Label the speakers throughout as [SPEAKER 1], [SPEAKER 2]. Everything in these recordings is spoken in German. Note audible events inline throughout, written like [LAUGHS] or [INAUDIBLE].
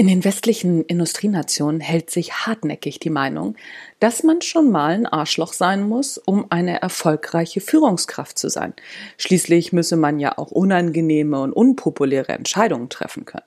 [SPEAKER 1] In den westlichen Industrienationen hält sich hartnäckig die Meinung, dass man schon mal ein Arschloch sein muss, um eine erfolgreiche Führungskraft zu sein. Schließlich müsse man ja auch unangenehme und unpopuläre Entscheidungen treffen können.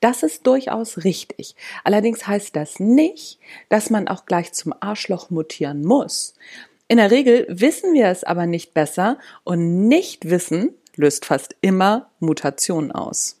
[SPEAKER 1] Das ist durchaus richtig. Allerdings heißt das nicht, dass man auch gleich zum Arschloch mutieren muss. In der Regel wissen wir es aber nicht besser und nicht wissen löst fast immer Mutation aus.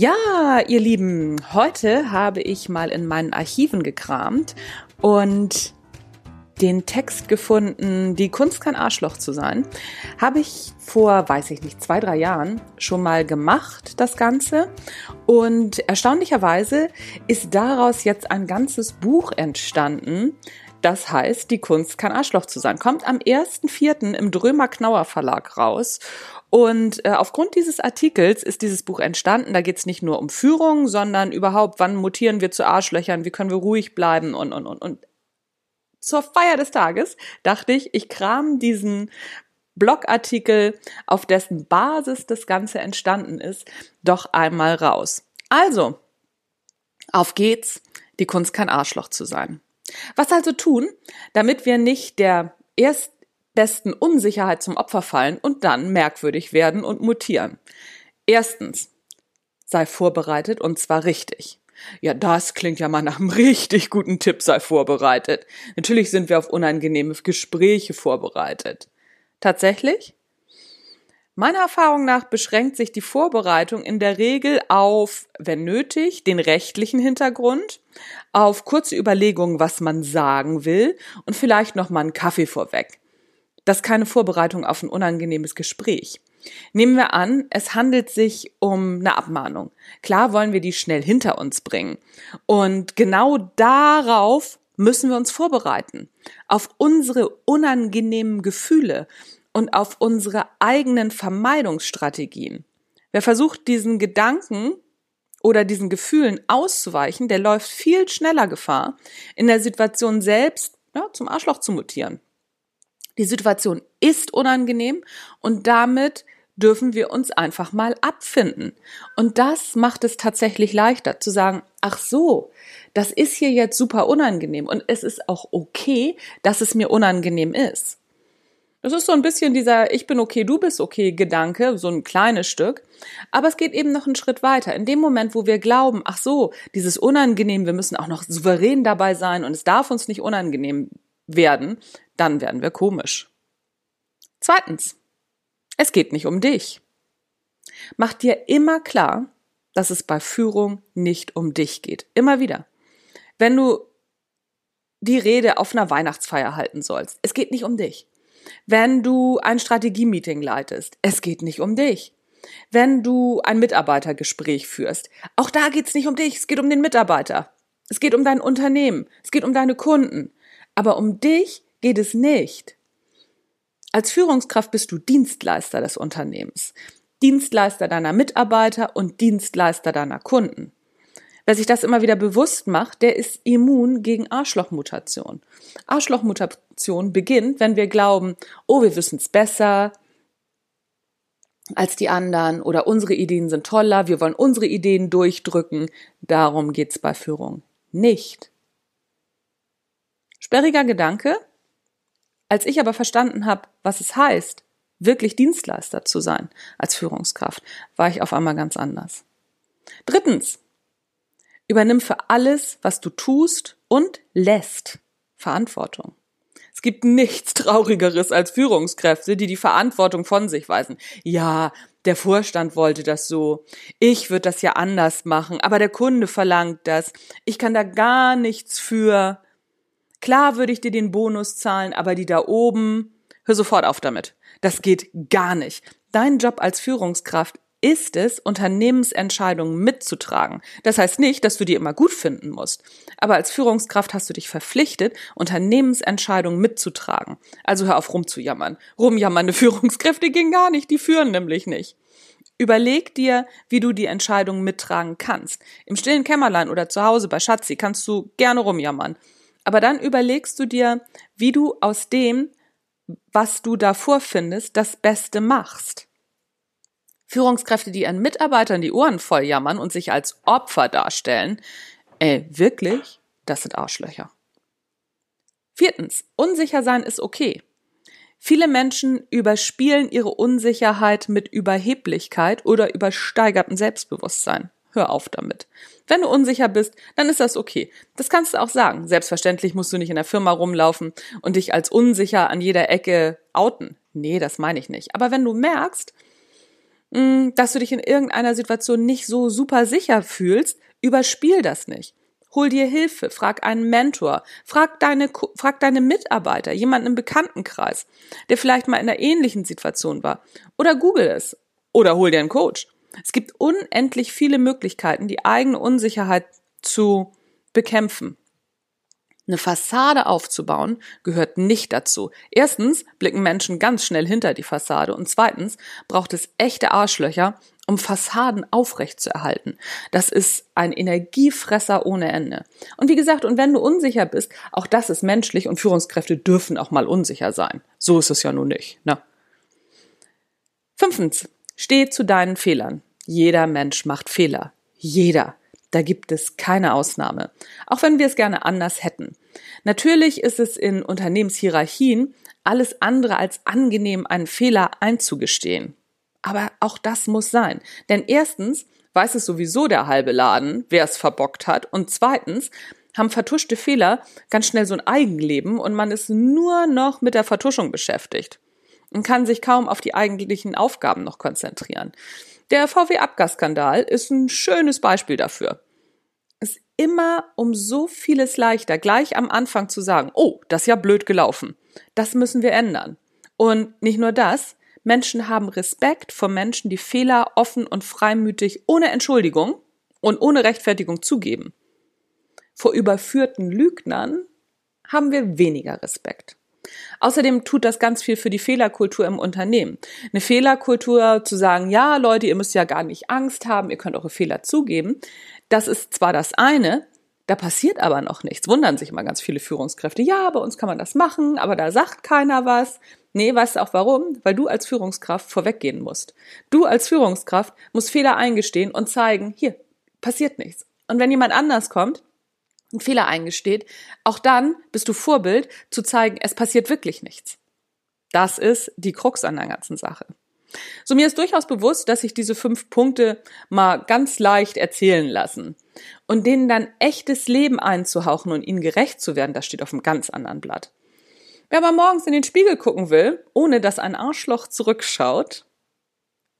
[SPEAKER 1] Ja, ihr Lieben, heute habe ich mal in meinen Archiven gekramt und den Text gefunden, die Kunst kann Arschloch zu sein. Habe ich vor, weiß ich nicht, zwei, drei Jahren schon mal gemacht, das Ganze. Und erstaunlicherweise ist daraus jetzt ein ganzes Buch entstanden. Das heißt, die Kunst kann Arschloch zu sein. Kommt am 1.4. im Drömer Knauer Verlag raus. Und äh, aufgrund dieses Artikels ist dieses Buch entstanden. Da geht es nicht nur um Führung, sondern überhaupt, wann mutieren wir zu Arschlöchern, wie können wir ruhig bleiben und, und, und, und. Zur Feier des Tages dachte ich, ich kram diesen Blogartikel, auf dessen Basis das Ganze entstanden ist, doch einmal raus. Also, auf geht's, die Kunst kein Arschloch zu sein. Was also tun, damit wir nicht der erst besten Unsicherheit zum Opfer fallen und dann merkwürdig werden und mutieren. Erstens, sei vorbereitet und zwar richtig. Ja, das klingt ja mal nach einem [LAUGHS] richtig guten Tipp, sei vorbereitet. Natürlich sind wir auf unangenehme Gespräche vorbereitet. Tatsächlich? Meiner Erfahrung nach beschränkt sich die Vorbereitung in der Regel auf, wenn nötig, den rechtlichen Hintergrund, auf kurze Überlegungen, was man sagen will und vielleicht noch mal einen Kaffee vorweg. Das ist keine Vorbereitung auf ein unangenehmes Gespräch. Nehmen wir an, es handelt sich um eine Abmahnung. Klar wollen wir die schnell hinter uns bringen. Und genau darauf müssen wir uns vorbereiten. Auf unsere unangenehmen Gefühle und auf unsere eigenen Vermeidungsstrategien. Wer versucht, diesen Gedanken oder diesen Gefühlen auszuweichen, der läuft viel schneller Gefahr, in der Situation selbst ja, zum Arschloch zu mutieren. Die Situation ist unangenehm und damit dürfen wir uns einfach mal abfinden. Und das macht es tatsächlich leichter zu sagen, ach so, das ist hier jetzt super unangenehm und es ist auch okay, dass es mir unangenehm ist. Das ist so ein bisschen dieser Ich bin okay, du bist okay Gedanke, so ein kleines Stück. Aber es geht eben noch einen Schritt weiter. In dem Moment, wo wir glauben, ach so, dieses Unangenehm, wir müssen auch noch souverän dabei sein und es darf uns nicht unangenehm werden, dann werden wir komisch. Zweitens, es geht nicht um dich. Mach dir immer klar, dass es bei Führung nicht um dich geht. Immer wieder. Wenn du die Rede auf einer Weihnachtsfeier halten sollst, es geht nicht um dich. Wenn du ein Strategie-Meeting leitest, es geht nicht um dich. Wenn du ein Mitarbeitergespräch führst, auch da geht es nicht um dich, es geht um den Mitarbeiter. Es geht um dein Unternehmen, es geht um deine Kunden. Aber um dich geht es nicht. Als Führungskraft bist du Dienstleister des Unternehmens, Dienstleister deiner Mitarbeiter und Dienstleister deiner Kunden. Wer sich das immer wieder bewusst macht, der ist immun gegen Arschlochmutation. Arschlochmutation beginnt, wenn wir glauben, oh, wir wissen es besser als die anderen oder unsere Ideen sind toller, wir wollen unsere Ideen durchdrücken. Darum geht's bei Führung nicht. Sperriger Gedanke. Als ich aber verstanden habe, was es heißt, wirklich Dienstleister zu sein als Führungskraft, war ich auf einmal ganz anders. Drittens, übernimm für alles, was du tust und lässt, Verantwortung. Es gibt nichts Traurigeres als Führungskräfte, die die Verantwortung von sich weisen. Ja, der Vorstand wollte das so. Ich würde das ja anders machen, aber der Kunde verlangt das. Ich kann da gar nichts für. Klar würde ich dir den Bonus zahlen, aber die da oben, hör sofort auf damit. Das geht gar nicht. Dein Job als Führungskraft ist es, Unternehmensentscheidungen mitzutragen. Das heißt nicht, dass du die immer gut finden musst. Aber als Führungskraft hast du dich verpflichtet, Unternehmensentscheidungen mitzutragen. Also hör auf rumzujammern. Rumjammernde [LAUGHS] Führungskräfte gehen gar nicht, die führen nämlich nicht. Überleg dir, wie du die Entscheidungen mittragen kannst. Im stillen Kämmerlein oder zu Hause bei Schatzi kannst du gerne rumjammern. Aber dann überlegst du dir, wie du aus dem, was du da vorfindest, das Beste machst. Führungskräfte, die ihren Mitarbeitern die Ohren voll jammern und sich als Opfer darstellen, ey, wirklich, das sind Arschlöcher. Viertens, unsicher sein ist okay. Viele Menschen überspielen ihre Unsicherheit mit Überheblichkeit oder übersteigertem Selbstbewusstsein. Hör auf damit. Wenn du unsicher bist, dann ist das okay. Das kannst du auch sagen. Selbstverständlich musst du nicht in der Firma rumlaufen und dich als unsicher an jeder Ecke outen. Nee, das meine ich nicht. Aber wenn du merkst, Mm, dass du dich in irgendeiner Situation nicht so super sicher fühlst, überspiel das nicht. Hol dir Hilfe, frag einen Mentor, frag deine, frag deine Mitarbeiter, jemanden im Bekanntenkreis, der vielleicht mal in einer ähnlichen Situation war. Oder google es. Oder hol dir einen Coach. Es gibt unendlich viele Möglichkeiten, die eigene Unsicherheit zu bekämpfen. Eine Fassade aufzubauen gehört nicht dazu. Erstens blicken Menschen ganz schnell hinter die Fassade und zweitens braucht es echte Arschlöcher, um Fassaden aufrechtzuerhalten. Das ist ein Energiefresser ohne Ende. Und wie gesagt, und wenn du unsicher bist, auch das ist menschlich und Führungskräfte dürfen auch mal unsicher sein. So ist es ja nun nicht. Ne? Fünftens, steh zu deinen Fehlern. Jeder Mensch macht Fehler. Jeder. Da gibt es keine Ausnahme. Auch wenn wir es gerne anders hätten. Natürlich ist es in Unternehmenshierarchien alles andere als angenehm, einen Fehler einzugestehen. Aber auch das muss sein. Denn erstens weiß es sowieso der halbe Laden, wer es verbockt hat. Und zweitens haben vertuschte Fehler ganz schnell so ein Eigenleben und man ist nur noch mit der Vertuschung beschäftigt und kann sich kaum auf die eigentlichen Aufgaben noch konzentrieren. Der VW-Abgasskandal ist ein schönes Beispiel dafür. Es ist immer um so vieles leichter, gleich am Anfang zu sagen, oh, das ist ja blöd gelaufen. Das müssen wir ändern. Und nicht nur das, Menschen haben Respekt vor Menschen, die Fehler offen und freimütig ohne Entschuldigung und ohne Rechtfertigung zugeben. Vor überführten Lügnern haben wir weniger Respekt. Außerdem tut das ganz viel für die Fehlerkultur im Unternehmen. Eine Fehlerkultur zu sagen, ja, Leute, ihr müsst ja gar nicht Angst haben, ihr könnt eure Fehler zugeben. Das ist zwar das eine, da passiert aber noch nichts. Wundern sich immer ganz viele Führungskräfte. Ja, bei uns kann man das machen, aber da sagt keiner was. Nee, weißt du auch warum? Weil du als Führungskraft vorweggehen musst. Du als Führungskraft musst Fehler eingestehen und zeigen, hier, passiert nichts. Und wenn jemand anders kommt, einen Fehler eingesteht, auch dann bist du Vorbild zu zeigen, es passiert wirklich nichts. Das ist die Krux an der ganzen Sache. So mir ist durchaus bewusst, dass sich diese fünf Punkte mal ganz leicht erzählen lassen. Und denen dann echtes Leben einzuhauchen und ihnen gerecht zu werden, das steht auf einem ganz anderen Blatt. Wer aber morgens in den Spiegel gucken will, ohne dass ein Arschloch zurückschaut,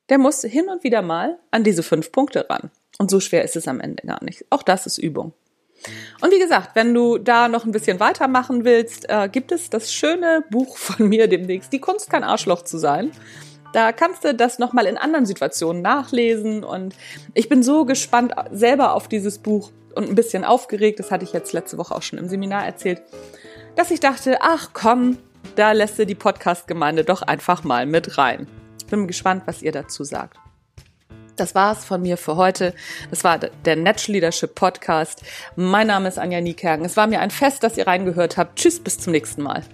[SPEAKER 1] der muss hin und wieder mal an diese fünf Punkte ran. Und so schwer ist es am Ende gar nicht. Auch das ist Übung. Und wie gesagt, wenn du da noch ein bisschen weitermachen willst, äh, gibt es das schöne Buch von mir demnächst, Die Kunst kein Arschloch zu sein. Da kannst du das nochmal in anderen Situationen nachlesen und ich bin so gespannt selber auf dieses Buch und ein bisschen aufgeregt, das hatte ich jetzt letzte Woche auch schon im Seminar erzählt, dass ich dachte, ach komm, da lässt du die Podcast-Gemeinde doch einfach mal mit rein. Bin gespannt, was ihr dazu sagt. Das war's von mir für heute. Das war der Natural Leadership Podcast. Mein Name ist Anja Niekerken. Es war mir ein Fest, dass ihr reingehört habt. Tschüss, bis zum nächsten Mal.